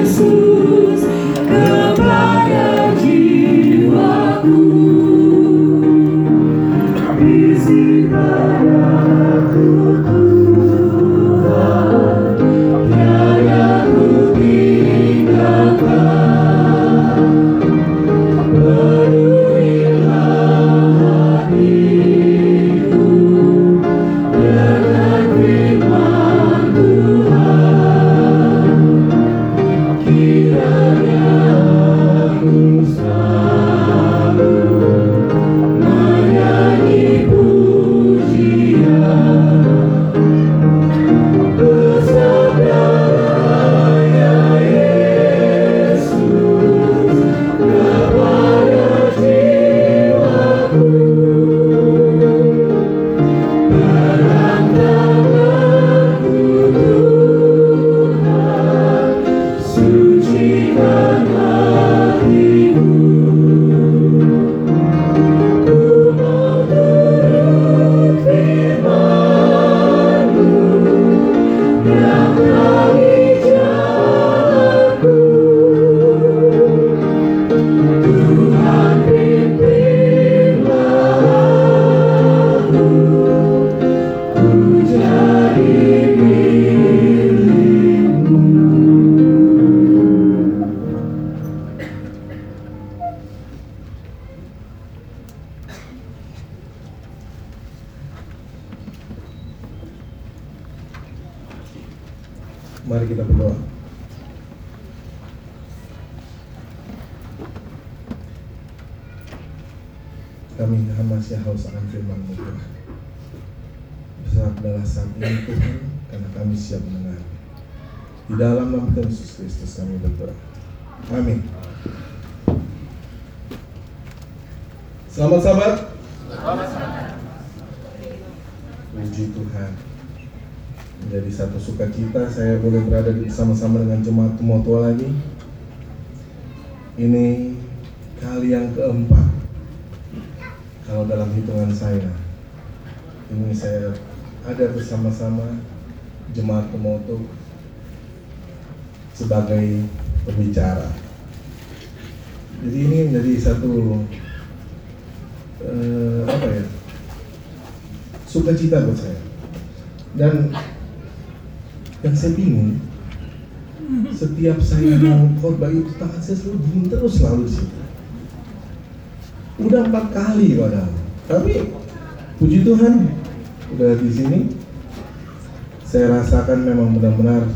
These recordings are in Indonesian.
Yesus kepada jiwaku Kalau dalam hitungan saya, ini saya ada bersama-sama jemaat Tumoto sebagai pembicara. Jadi ini menjadi satu eh, apa ya sukacita buat saya. Dan yang saya bingung, setiap saya mau khotbah itu tangan saya selalu dingin terus selalu di situ. Udah empat kali padahal, tapi puji Tuhan udah di sini. Saya rasakan memang benar-benar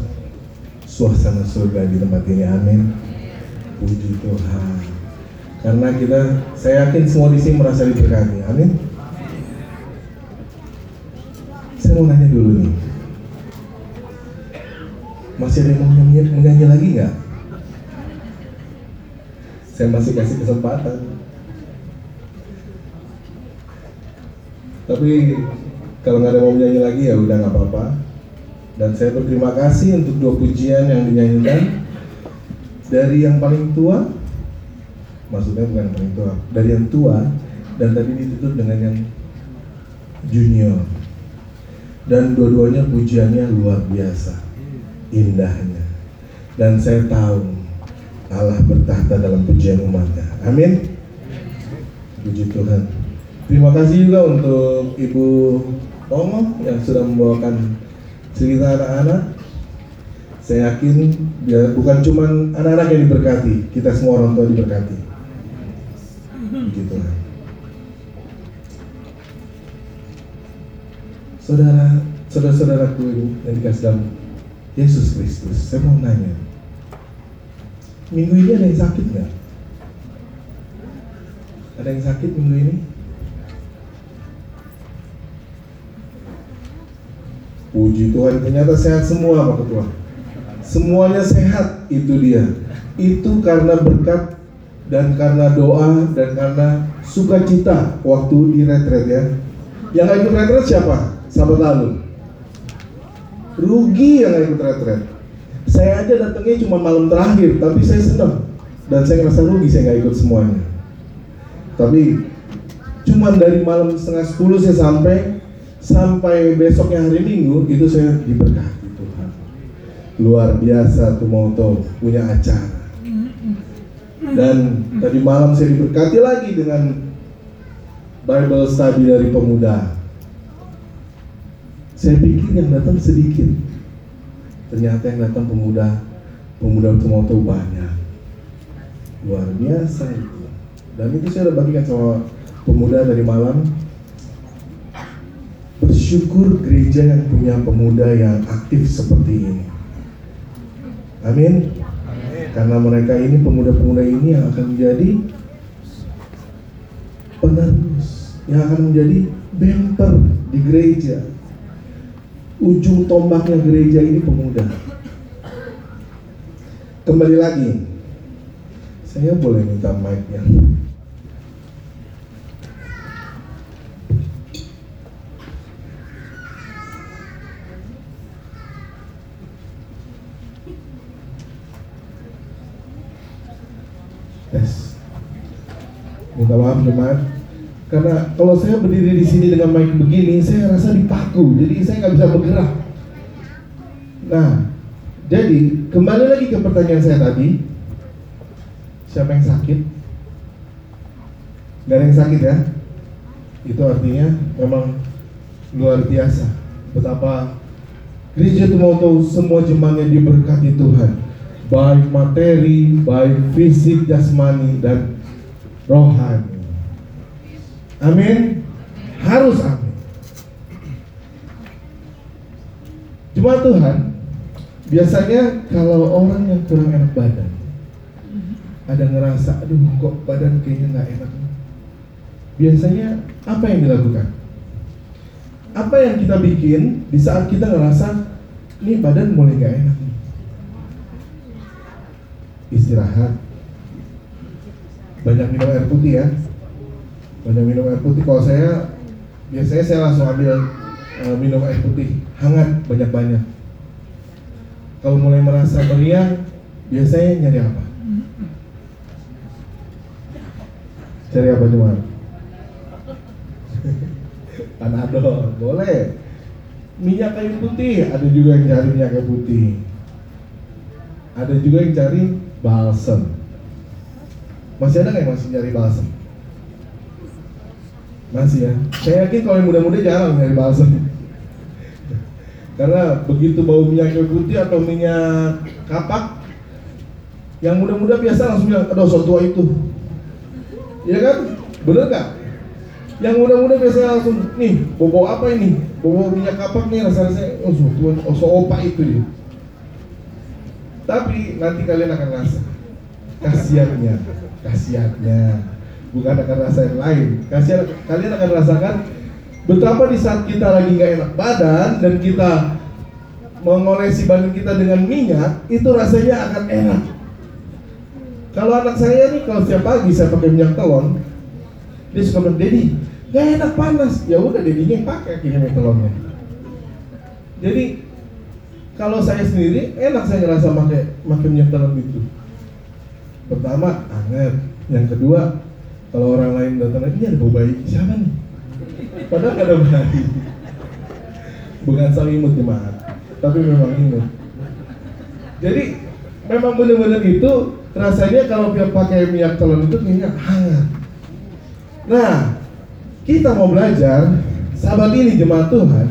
suasana surga di tempat ini. Amin. Puji Tuhan. Karena kita, saya yakin semua di sini merasa diberkati. Amin. Saya mau nanya dulu nih. Masih ada yang mau menyanyi, menyanyi lagi nggak? Saya masih kasih kesempatan. Tapi kalau nggak ada mau menyanyi lagi ya udah nggak apa-apa. Dan saya berterima kasih untuk dua pujian yang dinyanyikan dari yang paling tua, maksudnya bukan paling tua, dari yang tua dan tadi ditutup dengan yang junior. Dan dua-duanya pujiannya luar biasa indahnya. Dan saya tahu Allah bertahta dalam pujian umatnya. Amin. Puji Tuhan. Terima kasih juga untuk Ibu Tomo yang sudah membawakan cerita anak-anak. Saya yakin dia bukan cuma anak-anak yang diberkati, kita semua orang tua diberkati. Tuhan. Saudara, saudara-saudaraku yang dikasih dalam Yesus Kristus, saya mau nanya, minggu ini ada yang sakit nggak? Ada yang sakit minggu ini? Puji Tuhan, ternyata sehat semua Pak Ketua. Semuanya sehat, itu dia. Itu karena berkat dan karena doa dan karena sukacita waktu di retret ya. Yang ikut retret siapa? Sahabat lalu. Rugi yang ikut retret. Saya aja datangnya cuma malam terakhir, tapi saya senang dan saya ngerasa rugi saya nggak ikut semuanya. Tapi cuman dari malam setengah sepuluh saya sampai sampai besoknya hari Minggu itu saya diberkati Tuhan. Luar biasa tuh mau punya acara. Dan tadi malam saya diberkati lagi dengan Bible study dari pemuda. Saya pikir yang datang sedikit. Ternyata yang datang pemuda, pemuda Tumoto banyak. Luar biasa itu. Dan itu saya udah bagikan sama pemuda dari malam. Bersyukur gereja yang punya pemuda yang aktif seperti ini. Amin. Karena mereka ini pemuda-pemuda ini yang akan menjadi penerus, yang akan menjadi bumper di gereja. Ujung tombaknya gereja ini pemuda. Kembali lagi, saya boleh minta mic-nya. Tes. Minta maaf jemaat. Karena kalau saya berdiri di sini dengan mic begini, saya rasa dipaku. Jadi saya nggak bisa bergerak. Nah, jadi kembali lagi ke pertanyaan saya tadi. Siapa yang sakit? Gak ada yang sakit ya? Itu artinya memang luar biasa. Betapa gereja tahu semua jemaatnya diberkati Tuhan baik materi, baik fisik, jasmani, dan rohani. Amin. Harus amin. Cuma Tuhan, biasanya kalau orang yang kurang enak badan, ada ngerasa, aduh kok badan kayaknya nggak enak. Biasanya apa yang dilakukan? Apa yang kita bikin di saat kita ngerasa, ini badan mulai nggak enak istirahat. Banyak minum air putih ya. Banyak minum air putih. Kalau saya biasanya saya langsung ambil uh, minum air putih hangat banyak-banyak. Kalau mulai merasa meriang biasanya nyari apa? Cari apa cuma panadol boleh. Minyak kayu putih. Ada juga yang cari minyak kayu putih. Ada juga yang cari balsem. Masih ada nggak yang masih nyari balsem? Masih ya. Saya yakin kalau yang muda-muda jarang nyari balsem. Karena begitu bau minyak kayu putih atau minyak kapak, yang muda-muda biasa langsung bilang, aduh so tua itu. Iya kan? Bener nggak? Yang muda-muda biasa langsung, nih, bobo apa ini? Bobo minyak kapak nih rasa-rasanya, oh so tua, oh so opa itu dia. Tapi nanti kalian akan rasa kasihannya, kasihannya, bukan akan rasa yang lain. Kasihan, kalian akan rasakan betapa di saat kita lagi nggak enak badan dan kita mengolesi badan kita dengan minyak, itu rasanya akan enak. Kalau anak saya nih, kalau setiap pagi saya pakai minyak telon, dia suka bilang, Dedi, nggak enak panas. Ya udah, Dedinya pakai akhirnya minyak telonnya. Jadi kalau saya sendiri enak saya ngerasa pakai pakai minyak telon itu. Pertama anget, yang kedua kalau orang lain datang lagi ada bau bayi siapa nih? Padahal ada bayi. Bukan sang imut jemaat, tapi memang imut. Jadi memang benar-benar itu rasanya kalau dia pakai minyak telon itu kayaknya hangat. Nah, kita mau belajar sahabat ini jemaat Tuhan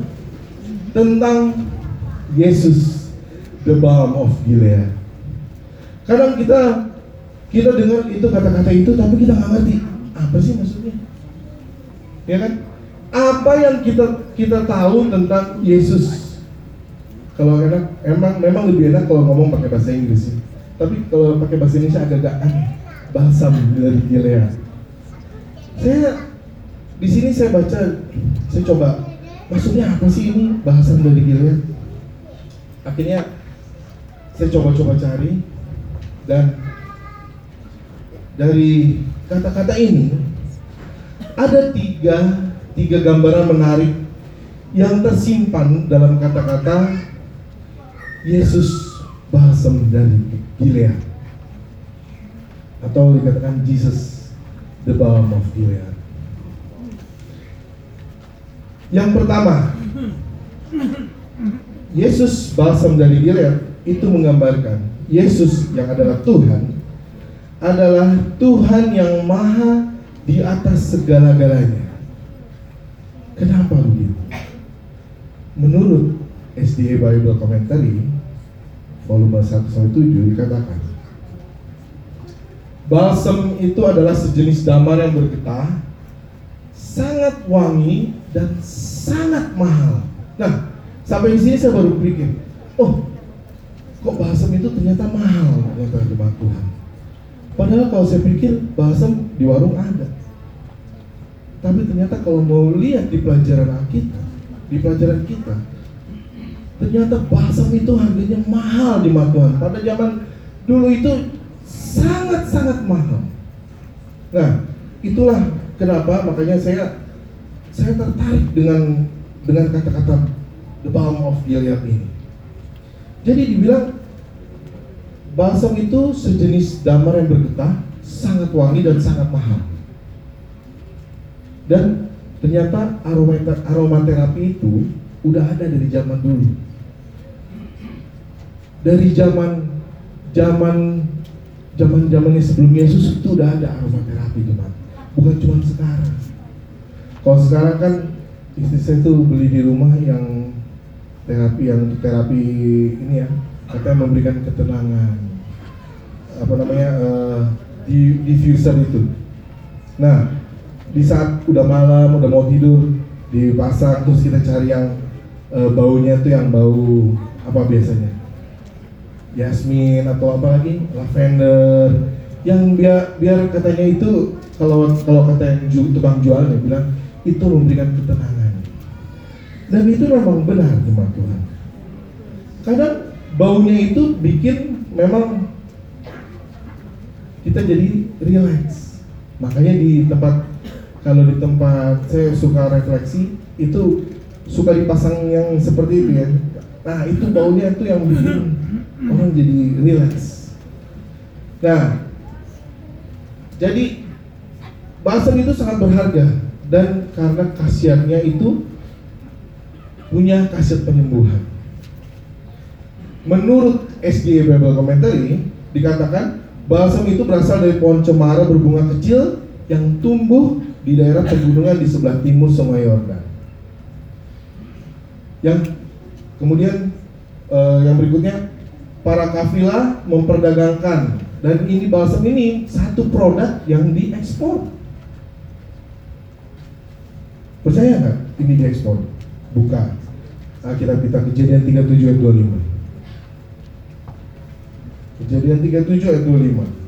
tentang Yesus the balm of Gilead. Kadang kita kita dengar itu kata-kata itu tapi kita nggak ngerti apa sih maksudnya. Ya kan? Apa yang kita kita tahu tentang Yesus? Kalau enak, emang memang lebih enak kalau ngomong pakai bahasa Inggris sih. Tapi kalau pakai bahasa Indonesia agak-agak aneh. Balsam dari Gilead. Saya di sini saya baca, saya coba maksudnya apa sih ini bahasan dari Gilead? Akhirnya saya coba-coba cari dan dari kata-kata ini ada tiga tiga gambaran menarik yang tersimpan dalam kata-kata Yesus balsam dari Gilead atau dikatakan Jesus the balm of Gilead. Yang pertama, Yesus balsam dari Gilead itu menggambarkan Yesus yang adalah Tuhan adalah Tuhan yang maha di atas segala-galanya. Kenapa begitu? Menurut SDA Bible Commentary volume 1 sampai 7 dikatakan Balsam itu adalah sejenis damar yang bergetah, sangat wangi dan sangat mahal. Nah, sampai di sini saya baru pikir, oh, kok balsam itu ternyata mahal ternyata jemaat Tuhan. Padahal kalau saya pikir balsam di warung ada. Tapi ternyata kalau mau lihat di pelajaran Alkitab, di pelajaran kita, ternyata balsam itu harganya mahal di mata Tuhan. Pada zaman dulu itu sangat-sangat mahal. Nah, itulah kenapa makanya saya saya tertarik dengan dengan kata-kata the balm of Gilead ini. Jadi dibilang balsam itu sejenis damar yang bergetah, sangat wangi dan sangat mahal. Dan ternyata aroma aromaterapi itu udah ada dari zaman dulu. Dari zaman zaman zaman zamannya sebelum Yesus itu udah ada aromaterapi teman. Bukan cuma sekarang. Kalau sekarang kan istri saya tuh beli di rumah yang terapi yang terapi ini ya katanya memberikan ketenangan. Apa namanya uh, di diffuser itu. Nah di saat udah malam udah mau tidur dipasang terus kita cari yang uh, baunya tuh yang bau apa biasanya? Yasmin atau apa lagi? Lavender. Yang biar biar katanya itu kalau kalau kata yang tukang jualnya bilang itu memberikan ketenangan dan itu memang benar teman Tuhan. Kadang baunya itu bikin memang kita jadi relax. Makanya di tempat kalau di tempat saya suka refleksi itu suka dipasang yang seperti itu ya. Nah itu baunya itu yang bikin orang jadi relax. Nah jadi balsam itu sangat berharga. Dan karena khasiatnya itu punya khasiat penyembuhan menurut SDA Bible Commentary dikatakan balsam itu berasal dari pohon cemara berbunga kecil yang tumbuh di daerah pegunungan di sebelah timur Sungai Yordan. Yang kemudian eh, yang berikutnya para kafilah memperdagangkan dan ini balsam ini satu produk yang diekspor. Percaya nggak ini diekspor? Buka. Alkitab kita kejadian 37 ayat 25. Kejadian 37 ayat 25.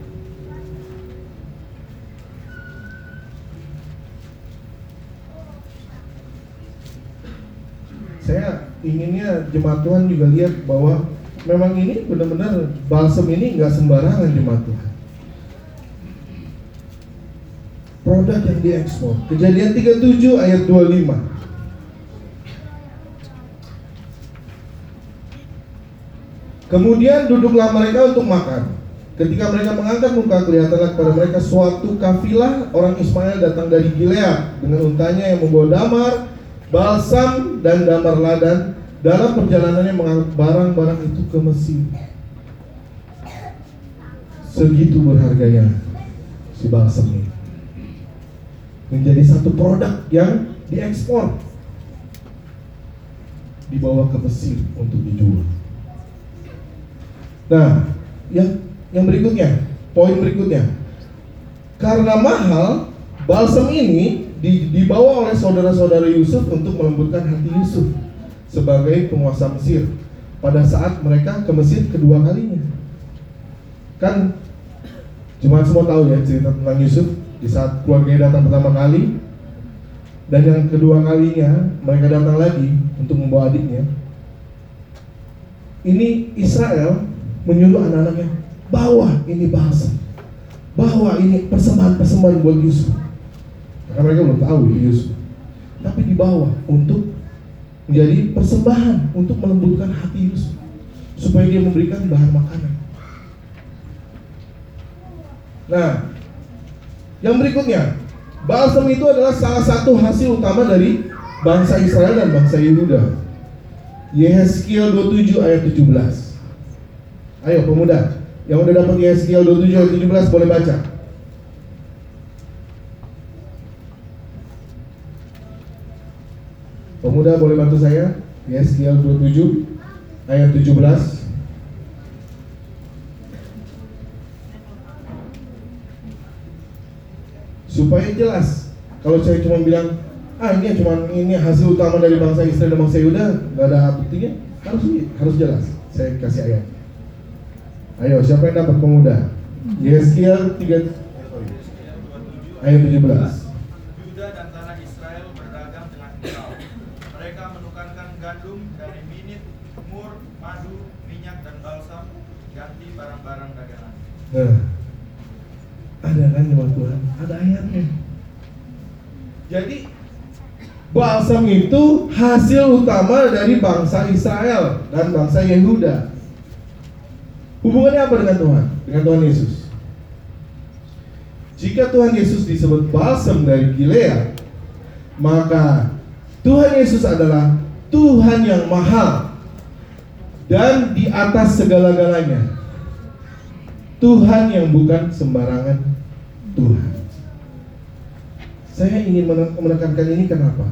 saya inginnya jemaat Tuhan juga lihat bahwa memang ini benar-benar balsam ini nggak sembarangan jemaat Tuhan. Produk yang diekspor. Kejadian 37 ayat 25. Kemudian duduklah mereka untuk makan. Ketika mereka mengangkat muka, kelihatanlah kepada mereka suatu kafilah orang Ismail datang dari Gilead dengan untanya yang membawa damar, balsam dan damar ladan dalam perjalanannya mengangkut barang-barang itu ke Mesir. Segitu berharganya si balsam ini. Menjadi satu produk yang diekspor dibawa ke Mesir untuk dijual. Nah, yang yang berikutnya, poin berikutnya. Karena mahal, balsam ini dibawa oleh saudara-saudara Yusuf untuk melembutkan hati Yusuf sebagai penguasa Mesir pada saat mereka ke Mesir kedua kalinya. Kan cuma semua tahu ya cerita tentang Yusuf di saat keluarganya datang pertama kali dan yang kedua kalinya mereka datang lagi untuk membawa adiknya. Ini Israel menyuruh anak-anaknya bawa ini bahasa bawa ini persembahan-persembahan buat Yusuf karena mereka belum tahu Yusuf tapi dibawa untuk menjadi persembahan untuk melembutkan hati Yusuf supaya dia memberikan bahan makanan nah yang berikutnya balsam itu adalah salah satu hasil utama dari bangsa Israel dan bangsa Yehuda. Yehezkiel 27 ayat 17. Ayo pemuda, yang udah dapat Yehezkiel 27 ayat 17 boleh baca. Pemuda boleh bantu saya? Yehezkiel 27 ayat 17. Supaya jelas. Kalau saya cuma bilang, ah ini cuma ini hasil utama dari bangsa Israel dan bangsa Yehuda, nggak ada buktinya, harus harus jelas. Saya kasih ayat. Ayo, siapa yang dapat pemuda? Yehezkiel 3 ayat 17. Yuda dan tanah Israel berdagang dengan engkau. Mereka menukarkan gandum dari minit, mur, madu, minyak, dan balsam, ganti barang-barang dagangan. Nah, ada kan jemaat Tuhan? Ada ayatnya. Jadi balsam itu hasil utama dari bangsa Israel dan bangsa Yehuda. Hubungannya apa dengan Tuhan? Dengan Tuhan Yesus. Jika Tuhan Yesus disebut balsam dari Gilead, maka Tuhan Yesus adalah Tuhan yang mahal dan di atas segala-galanya. Tuhan yang bukan sembarangan Tuhan. Saya ingin menek- menekankan ini kenapa?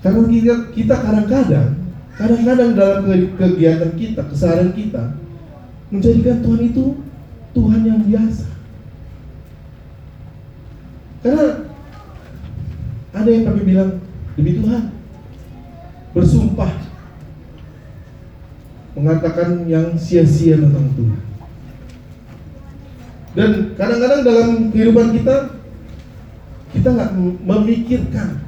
Karena kita, kadang-kadang, kadang-kadang dalam ke- kegiatan kita, keseharian kita, menjadikan Tuhan itu Tuhan yang biasa. Karena ada yang kami bilang demi Tuhan, bersumpah, mengatakan yang sia-sia tentang Tuhan. Dan kadang-kadang dalam kehidupan kita kita nggak memikirkan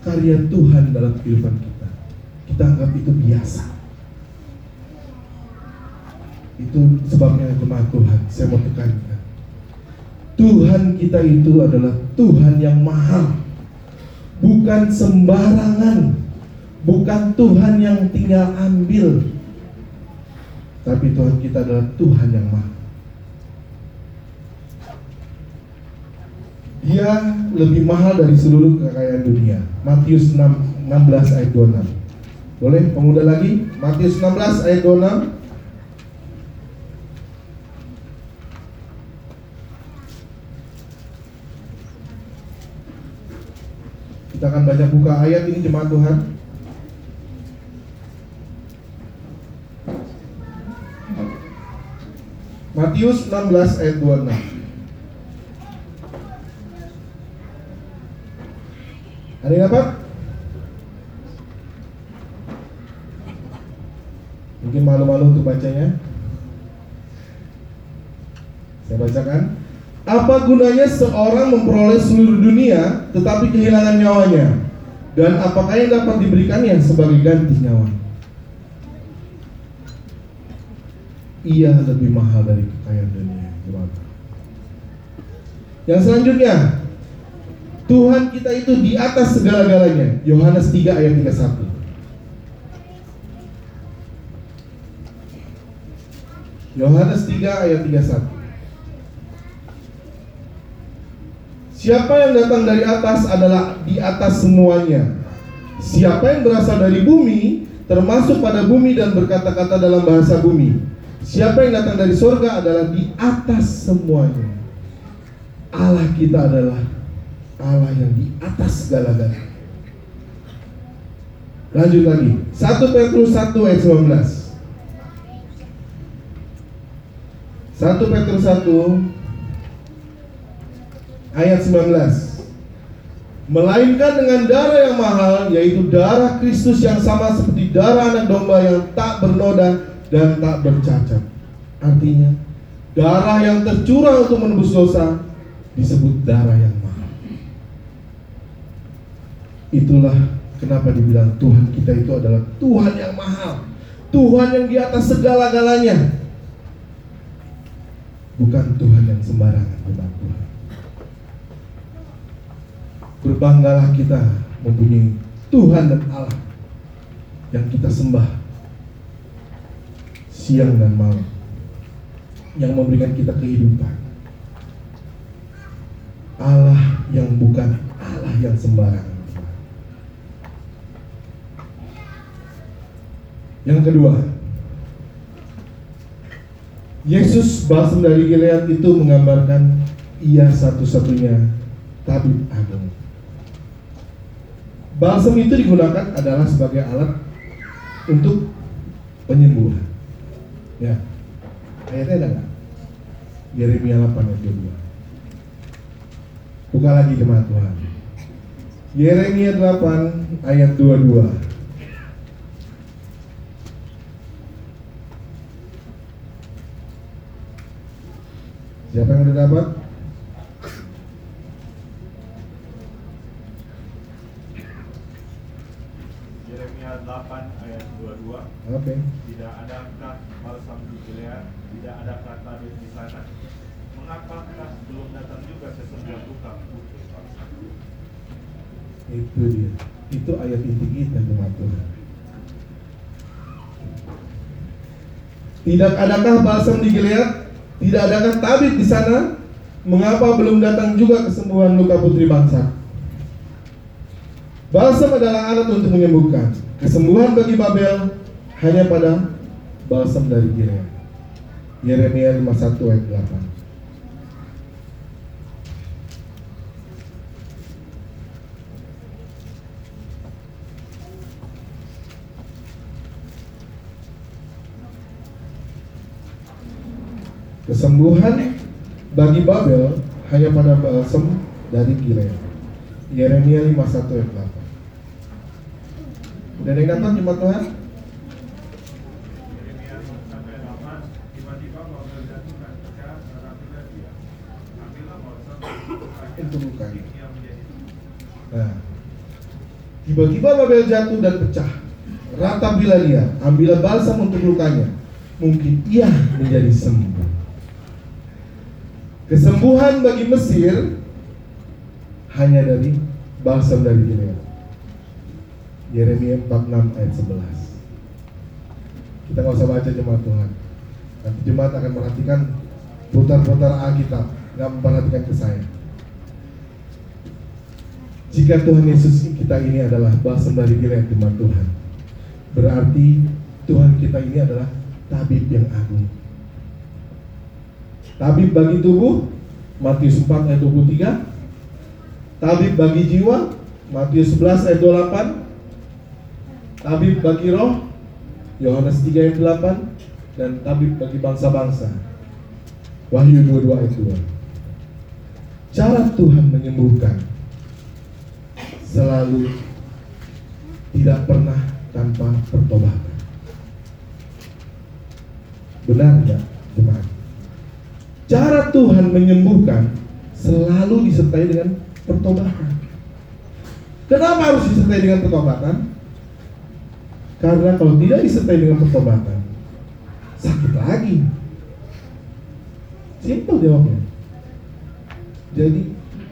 karya Tuhan dalam kehidupan kita. Kita anggap itu biasa. Itu sebabnya jemaat Tuhan, saya mau tekankan. Tuhan kita itu adalah Tuhan yang mahal. Bukan sembarangan. Bukan Tuhan yang tinggal ambil. Tapi Tuhan kita adalah Tuhan yang mahal. Dia lebih mahal dari seluruh kekayaan dunia. Matius 6, 16 ayat 26. Boleh pemuda lagi? Matius 16 ayat 26. Kita akan baca buka ayat ini jemaat Tuhan. Matius 16 ayat 26. Ada yang dapat? Mungkin malu-malu untuk bacanya. Saya bacakan. Apa gunanya seorang memperoleh seluruh dunia tetapi kehilangan nyawanya? Dan apakah yang dapat diberikannya sebagai ganti nyawa? Ia lebih mahal dari kekayaan dunia. Yang selanjutnya, Tuhan kita itu di atas segala-galanya. Yohanes 3 ayat 31. Yohanes 3 ayat 31. Siapa yang datang dari atas adalah di atas semuanya. Siapa yang berasal dari bumi, termasuk pada bumi dan berkata-kata dalam bahasa bumi. Siapa yang datang dari surga adalah di atas semuanya. Allah kita adalah Allah yang di atas segala-galanya. Lanjut lagi. 1 Petrus 1 ayat 19. 1 Petrus 1 ayat 19 Melainkan dengan darah yang mahal Yaitu darah Kristus yang sama seperti darah anak domba yang tak bernoda dan tak bercacat. Artinya Darah yang tercurah untuk menebus dosa Disebut darah yang mahal. Itulah kenapa dibilang Tuhan kita itu adalah Tuhan yang mahal. Tuhan yang di atas segala-galanya. Bukan Tuhan yang sembarangan Tuhan berbanggalah kita mempunyai Tuhan dan Allah yang kita sembah siang dan malam yang memberikan kita kehidupan. Allah yang bukan Allah yang sembarangan. Yang kedua Yesus balsam dari Gilead itu menggambarkan ia satu-satunya tabib agung. Balsam itu digunakan adalah sebagai alat untuk penyembuhan. Ya, ayatnya ada nggak? Yeremia 8 ayat 22. Buka lagi jemaat Tuhan. Yeremia 8 ayat 22. Siapa yang udah dapat? Yeremia 8 22 Oke. Tidak adakah balsam di Gilead Tidak adakah tabib di sana Mengapakah belum datang juga kesembuhan luka putri bangsa Itu dia. Itu ayat inti kita jemaat Tuhan. Tidak adakah balsam di Gilead? Tidak adakah tabib di sana? Mengapa belum datang juga kesembuhan luka putri bangsa? Balsam adalah alat untuk menyembuhkan. Kesembuhan bagi Babel hanya pada balsam dari Gilead. Yeremia 51 ayat 8. Kesembuhan bagi Babel hanya pada balsam dari Gilead. Yeremia 51 ayat 8. Udah ada yang dapat jemaat Tuhan? Yeremia sampai 8 Tiba-tiba Babel jatuh dan pecah Tetapilah dia Ambillah balsam Untuk lukanya. Dia menjadi Nah, tiba-tiba Babel jatuh dan pecah. Rata bila dia, ambillah balsam untuk lukanya. Mungkin ia menjadi sembuh. Kesembuhan bagi Mesir hanya dari balsam dari Gilead. Yeremia 46 ayat 11. Kita nggak usah baca jemaat Tuhan. Nanti jemaat akan perhatikan putar-putar Alkitab, nggak memperhatikan ke saya. Jika Tuhan Yesus kita ini adalah balsam dari Gilead jemaat Tuhan, berarti Tuhan kita ini adalah tabib yang agung. Tabib bagi tubuh, Matius 4 ayat 23. Tabib bagi jiwa, Matius 11 ayat 28. Tabib bagi roh, Yohanes 3 ayat 8 dan tabib bagi bangsa-bangsa. Wahyu 22 ayat 2. Cara Tuhan menyembuhkan selalu tidak pernah tanpa pertobatan. Benar nggak, jemaat? Cara Tuhan menyembuhkan selalu disertai dengan pertobatan. Kenapa harus disertai dengan pertobatan? Karena kalau tidak disertai dengan pertobatan, sakit lagi. Simpel jawabnya. Jadi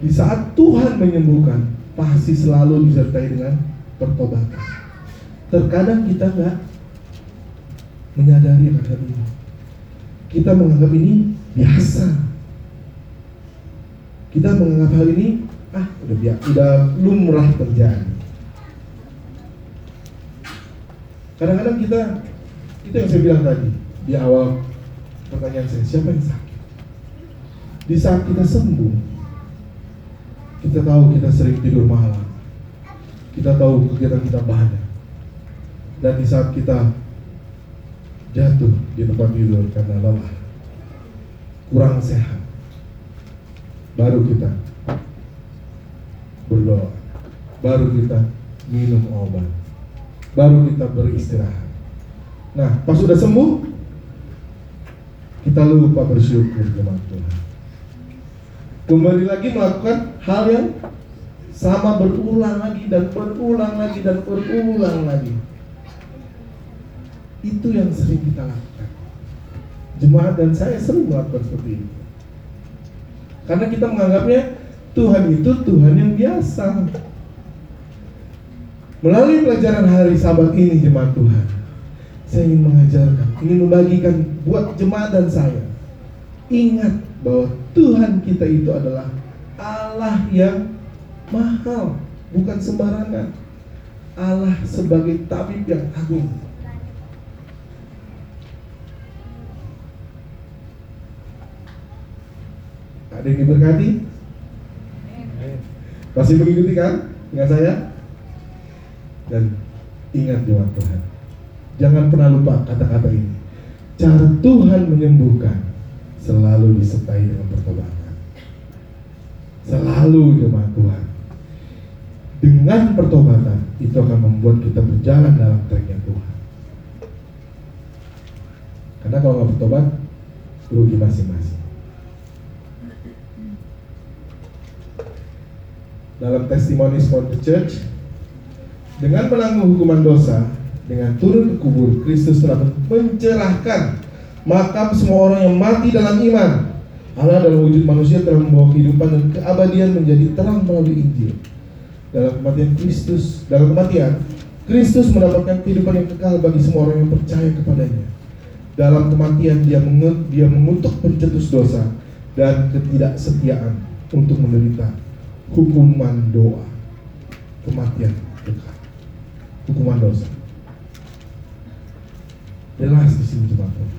di saat Tuhan menyembuhkan, pasti selalu disertai dengan pertobatan. Terkadang kita nggak menyadari akan ini. Kita menganggap ini biasa. Kita menganggap hal ini ah udah biasa, udah lumrah terjadi. Kadang-kadang kita itu yang saya bilang tadi di awal pertanyaan saya siapa yang sakit? Di saat kita sembuh, kita tahu kita sering tidur malam, kita tahu kegiatan kita banyak, dan di saat kita jatuh di tempat tidur karena lelah, kurang sehat, baru kita berdoa, baru kita minum obat, baru kita beristirahat. Nah, pas sudah sembuh, kita lupa bersyukur kepada Tuhan. Kembali lagi melakukan hal yang sama berulang lagi dan berulang lagi dan berulang lagi. Itu yang sering kita lakukan. Jemaat dan saya sering melakukan seperti itu. Karena kita menganggapnya Tuhan itu Tuhan yang biasa. Melalui pelajaran hari sabat ini jemaat Tuhan Saya ingin mengajarkan, ingin membagikan buat jemaat dan saya Ingat bahwa Tuhan kita itu adalah Allah yang mahal Bukan sembarangan Allah sebagai tabib yang agung Ada yang diberkati? Masih mengikuti kan? Ingat saya? Dan ingat jemaat Tuhan, jangan pernah lupa kata-kata ini. Cara Tuhan menyembuhkan selalu disertai dengan pertobatan. Selalu jemaat Tuhan. Dengan pertobatan itu akan membuat kita berjalan dalam tracknya Tuhan. Karena kalau nggak bertobat, rugi masing-masing. Dalam testimoni for the church, dengan menanggung hukuman dosa, dengan turun ke kubur, Kristus telah mencerahkan makam semua orang yang mati dalam iman. Allah dalam wujud manusia telah membawa kehidupan dan keabadian menjadi terang melalui Injil. Dalam kematian Kristus, dalam kematian, Kristus mendapatkan kehidupan yang kekal bagi semua orang yang percaya kepadanya. Dalam kematian dia mengu- dia mengutuk pencetus dosa dan ketidaksetiaan untuk menderita hukuman doa, kematian kekal, hukuman dosa. Jelas di sini teman-teman.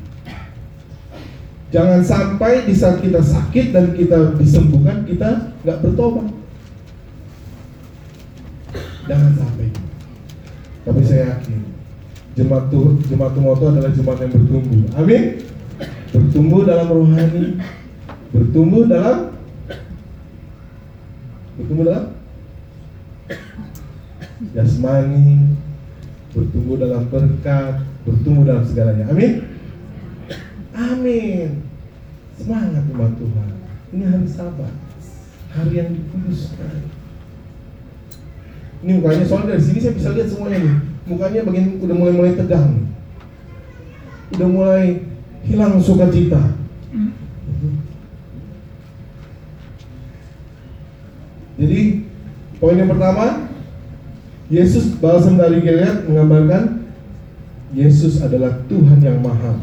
Jangan sampai di saat kita sakit dan kita disembuhkan kita nggak bertobat. Jangan sampai. Tapi saya yakin jemaat tuh jemaat adalah jemaat yang bertumbuh. Amin. Bertumbuh dalam rohani, bertumbuh dalam bertumbuh dalam jasmani, bertumbuh dalam berkat, bertumbuh dalam segalanya. Amin. Amin. Semangat umat Tuhan. Ini hari Sabat, hari yang dikuduskan. Ini mukanya soalnya dari sini saya bisa lihat semuanya nih. Mukanya bagian udah mulai mulai tegang. Udah mulai hilang sukacita. Jadi poin yang pertama, Yesus balsam dari Gilead menggambarkan Yesus adalah Tuhan yang maha,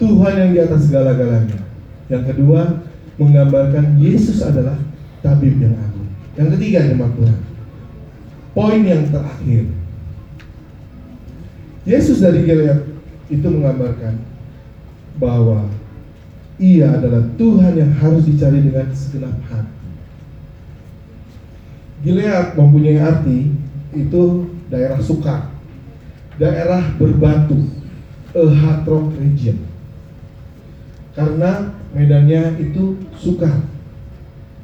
Tuhan yang di atas segala-galanya. Yang kedua, menggambarkan Yesus adalah tabib yang agung. Yang ketiga, jemaat Tuhan. Poin yang terakhir. Yesus dari Gilead itu menggambarkan bahwa ia adalah Tuhan yang harus dicari dengan segenap hati. Gilead mempunyai arti itu daerah sukar, daerah berbatu, a hard rock region. Karena medannya itu sukar.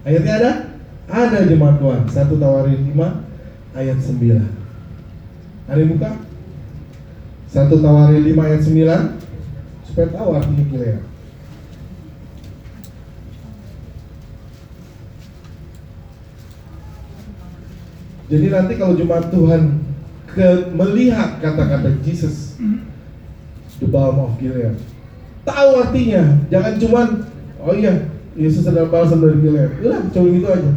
Ayatnya ada? Ada jemaat Tuhan. Satu Tawarin 5 ayat 9. Ada buka? Satu Tawarin 5 ayat 9 supaya tahu artinya Gilead. Jadi nanti kalau jemaat Tuhan ke melihat kata-kata Jesus, the balm of Gilead, tahu artinya. Jangan cuman, oh iya, Yesus adalah balsam dari Gilead. Udah, cuma gitu aja.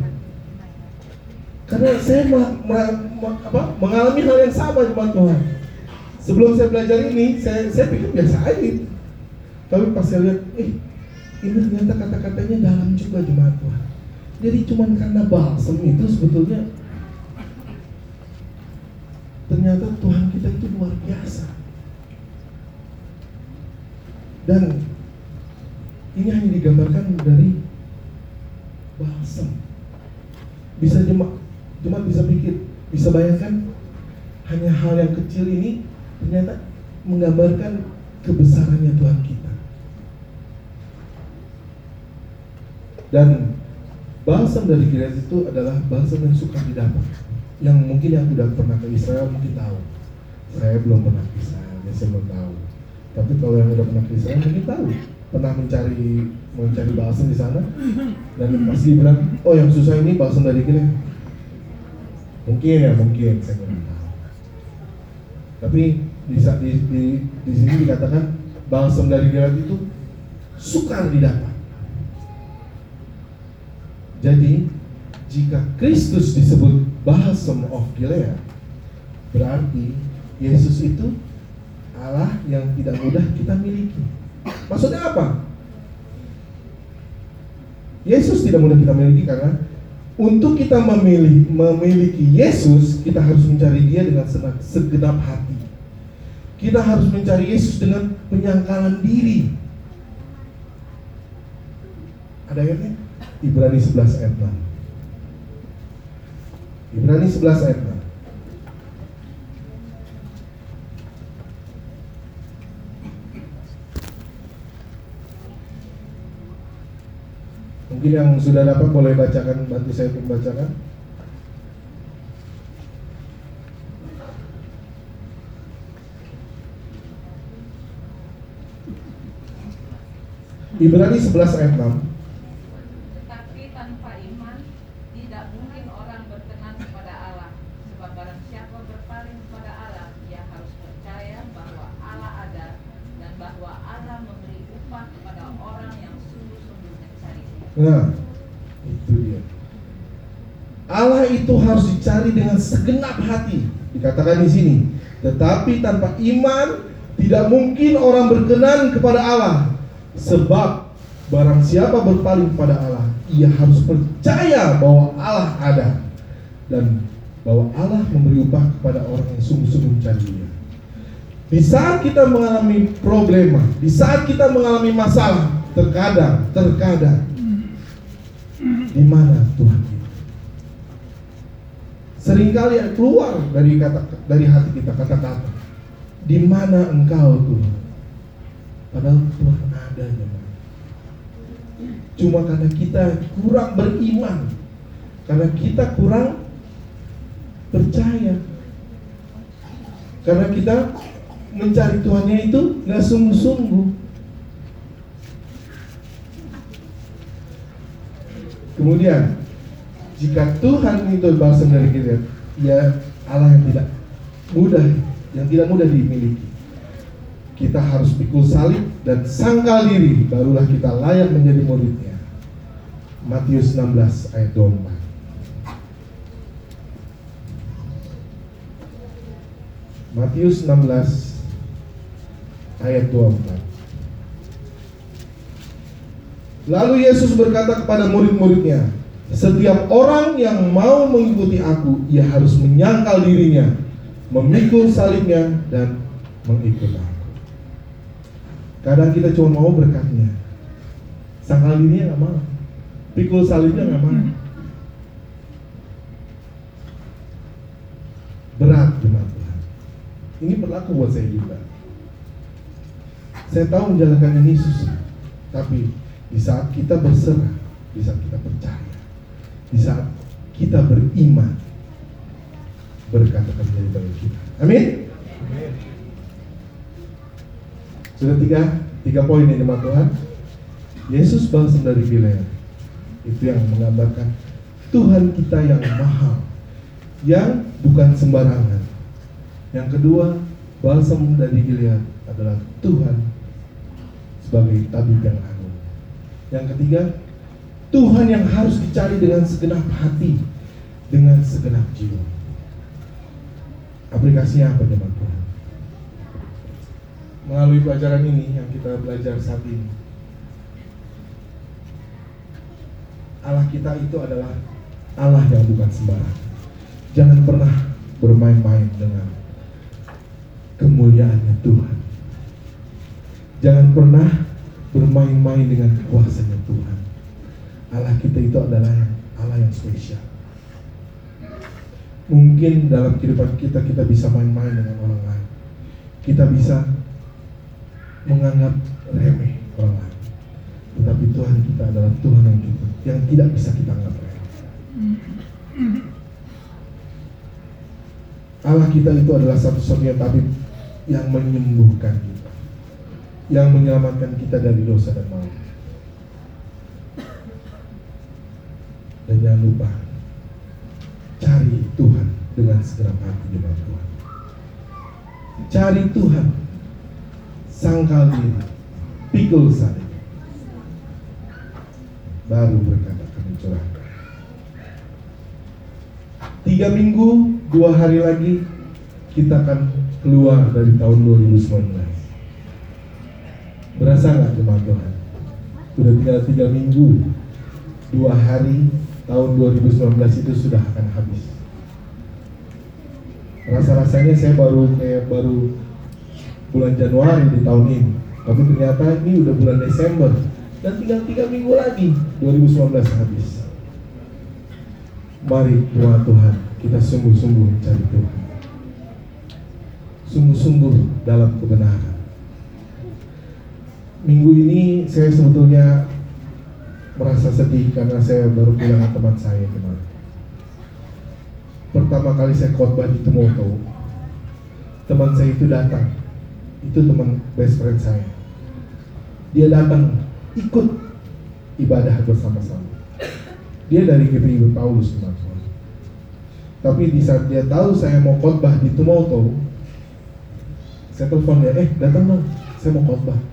Karena saya ma- ma- ma- apa, mengalami hal yang sama jemaat Tuhan. Sebelum saya belajar ini, saya, saya pikir biasa aja. Tapi pas saya lihat, eh, ini ternyata kata-katanya dalam juga jemaat Tuhan. Jadi cuman karena balsam itu sebetulnya ternyata Tuhan kita itu luar biasa. Dan ini hanya digambarkan dari balsam. Bisa jemaat, jemaat bisa pikir, bisa bayangkan hanya hal yang kecil ini ternyata menggambarkan kebesarannya Tuhan kita. Dan balsam dari Gilead itu adalah balsam yang suka didapat yang mungkin yang sudah pernah ke Israel mungkin tahu. Saya belum pernah ke Israel, ya saya belum tahu. Tapi kalau yang udah pernah ke Israel mungkin tahu. Pernah mencari mencari balsam di sana dan pasti bilang, oh yang susah ini balsam dari Gilead. Mungkin ya mungkin saya belum tahu. Tapi di, di, di, di sini dikatakan balsam dari Gilead itu sukar didapat. Jadi jika Kristus disebut balsam of Gilead, berarti Yesus itu Allah yang tidak mudah kita miliki. Maksudnya apa? Yesus tidak mudah kita miliki karena untuk kita memilih memiliki Yesus, kita harus mencari Dia dengan segenap hati. Kita harus mencari Yesus dengan penyangkalan diri. Ada ayatnya? Ibrani 11 ayat 6. Ibrani 11 ayat 6. Mungkin yang sudah dapat boleh bacakan bantu saya untuk bacakan. Ibrani 11 ayat 6. Tetapi tanpa iman tidak mungkin orang berkenan kepada Allah. Sebab barang siapa berpaling kepada Allah, ia harus percaya bahwa Allah ada dan bahwa Allah memberi upah kepada orang yang sungguh-sungguh mencarinya. Nah, itu dia. Allah itu harus dicari dengan segenap hati. Dikatakan di sini. Tetapi tanpa iman tidak mungkin orang berkenan kepada Allah. Sebab barang siapa berpaling kepada Allah, ia harus percaya bahwa Allah ada dan bahwa Allah memberi upah kepada orang yang sungguh-sungguh mencari Dia. Di saat kita mengalami problema, di saat kita mengalami masalah, terkadang, terkadang di mana Tuhan kita? Seringkali keluar dari kata dari hati kita kata-kata, di mana Engkau Tuhan? Padahal Tuhan ada jemaat. Cuma karena kita kurang beriman, karena kita kurang percaya, karena kita mencari Tuhannya itu nggak sungguh-sungguh. Kemudian jika Tuhan itu balsam dari kita, ya Allah yang tidak mudah, yang tidak mudah dimiliki. Kita harus pikul salib dan sangkal diri, barulah kita layak menjadi muridnya. Matius 16 ayat 24. Matius 16 ayat 24. Lalu Yesus berkata kepada murid-muridnya, setiap orang yang mau mengikuti aku, ia harus menyangkal dirinya, memikul salibnya dan mengikut aku. Kadang kita cuma mau berkatnya, sangkal dirinya nggak mau, pikul salibnya nggak mau. Berat jemaat Tuhan. Ini berlaku buat saya juga. Saya tahu menjalankan ini susah, tapi di saat kita berserah, di saat kita percaya, di saat kita beriman, berkat akan menjadi bagi kita. Amin. Sudah tiga, tiga poin ini teman Tuhan. Yesus balsam dari Gilead. Itu yang menggambarkan Tuhan kita yang mahal, yang bukan sembarangan. Yang kedua, balsam dari Gilead adalah Tuhan sebagai tabib yang. Yang ketiga, Tuhan yang harus dicari dengan segenap hati, dengan segenap jiwa. Aplikasinya apa teman Tuhan? Melalui pelajaran ini yang kita belajar saat ini, Allah kita itu adalah Allah yang bukan sembarang. Jangan pernah bermain-main dengan kemuliaannya Tuhan. Jangan pernah bermain-main dengan kekuasaannya Tuhan. Allah kita itu adalah Allah yang spesial. Mungkin dalam kehidupan kita kita bisa main-main dengan orang lain. Kita bisa menganggap remeh orang lain. Tetapi Tuhan kita adalah Tuhan yang kita, yang tidak bisa kita anggap remeh. Allah kita itu adalah satu-satunya tabib yang menyembuhkan kita, yang menyelamatkan kita dari dosa dan maut. Dan jangan lupa cari Tuhan dengan segenap hati jemaat Tuhan. Cari Tuhan, sangkal diri, pikul salib. Baru berkat akan dicurahkan. Tiga minggu, dua hari lagi kita akan keluar dari tahun 2019. Berasa nggak jemaat Tuhan? Sudah tinggal tiga minggu, dua hari tahun 2019 itu sudah akan habis. Rasa-rasanya saya baru kayak baru bulan Januari di tahun ini, tapi ternyata ini udah bulan Desember Dan tinggal tiga minggu lagi 2019 habis. Mari doa Tuhan kita sungguh-sungguh cari Tuhan. Sungguh-sungguh dalam kebenaran. Minggu ini saya sebetulnya merasa sedih karena saya baru kehilangan teman saya kemarin. Pertama kali saya khotbah di Tumoto, teman saya itu datang. Itu teman best friend saya. Dia datang ikut ibadah bersama-sama. Dia dari GPI Paulus teman-teman. Tapi di saat dia tahu saya mau khotbah di Tumoto, saya telepon dia, eh datang dong, saya mau khotbah.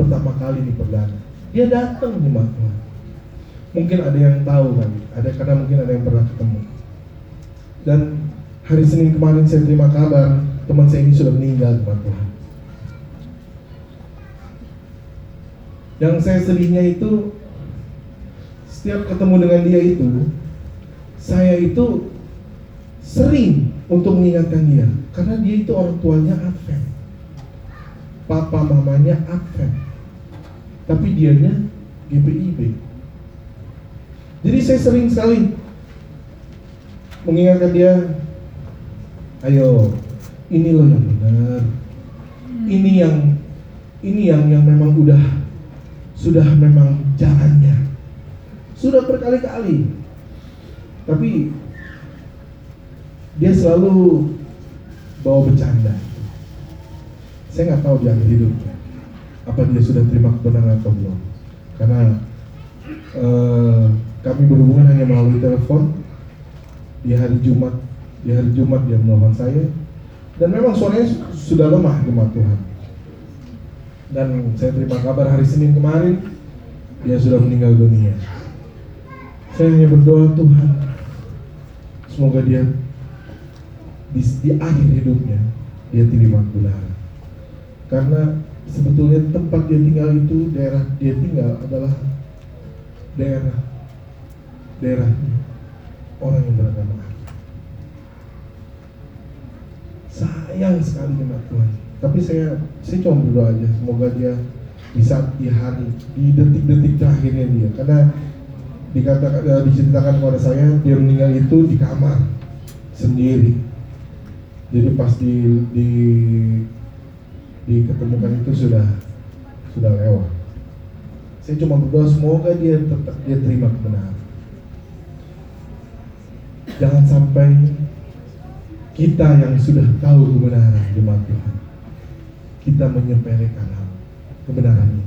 Pertama kali di perdana. Dia datang nih Tuhan. Mungkin ada yang tahu kan, ada karena mungkin ada yang pernah ketemu. Dan hari Senin kemarin saya terima kabar teman saya ini sudah meninggal teman Tuhan. Yang saya sedihnya itu setiap ketemu dengan dia itu saya itu sering untuk mengingatkan dia karena dia itu orang tuanya Advent. Papa mamanya Advent. Tapi dianya GPIB. Jadi saya sering sekali mengingatkan dia, ayo ini loh yang benar, ini yang ini yang yang memang udah sudah memang jalannya, sudah berkali-kali, tapi dia selalu bawa bercanda. Saya nggak tahu di akhir hidupnya apa dia sudah terima kebenaran atau belum, karena eh, kami berhubungan hanya melalui telepon. Di hari Jumat di hari Jumat dia menelpon saya. Dan memang suaranya su- sudah lemah jemaat Tuhan. Dan saya terima kabar hari Senin kemarin dia sudah meninggal dunia. Saya hanya berdoa Tuhan semoga dia di, di akhir hidupnya dia terima kebenaran. Karena sebetulnya tempat dia tinggal itu daerah dia tinggal adalah daerah daerah orang yang beragama. Sayang sekali jemaat Tuhan. Tapi saya saya cuma berdoa aja semoga dia di saat di hari di detik-detik terakhirnya dia. Karena dikatakan eh, diceritakan kepada saya dia meninggal itu di kamar sendiri. Jadi pas di di diketemukan itu sudah sudah lewat. Saya cuma berdoa semoga dia tetap dia terima kebenaran. Jangan sampai kita yang sudah tahu kebenaran jemaat Tuhan kita menyepelekan hal kebenaran ini.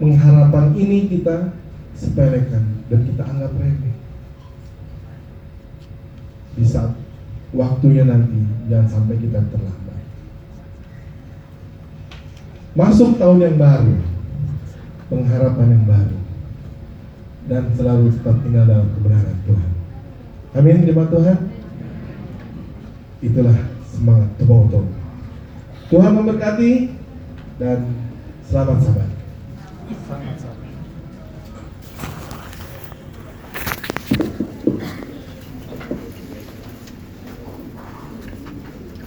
Pengharapan ini kita sepelekan dan kita anggap remeh. Di saat waktunya nanti jangan sampai kita terlambat masuk tahun yang baru. Pengharapan yang baru. Dan selalu tetap tinggal dalam kebenaran Tuhan. Amin jemaat Tuhan. Itulah semangat Tumoto Tuhan memberkati dan selamat sabat. Sangat-sangat.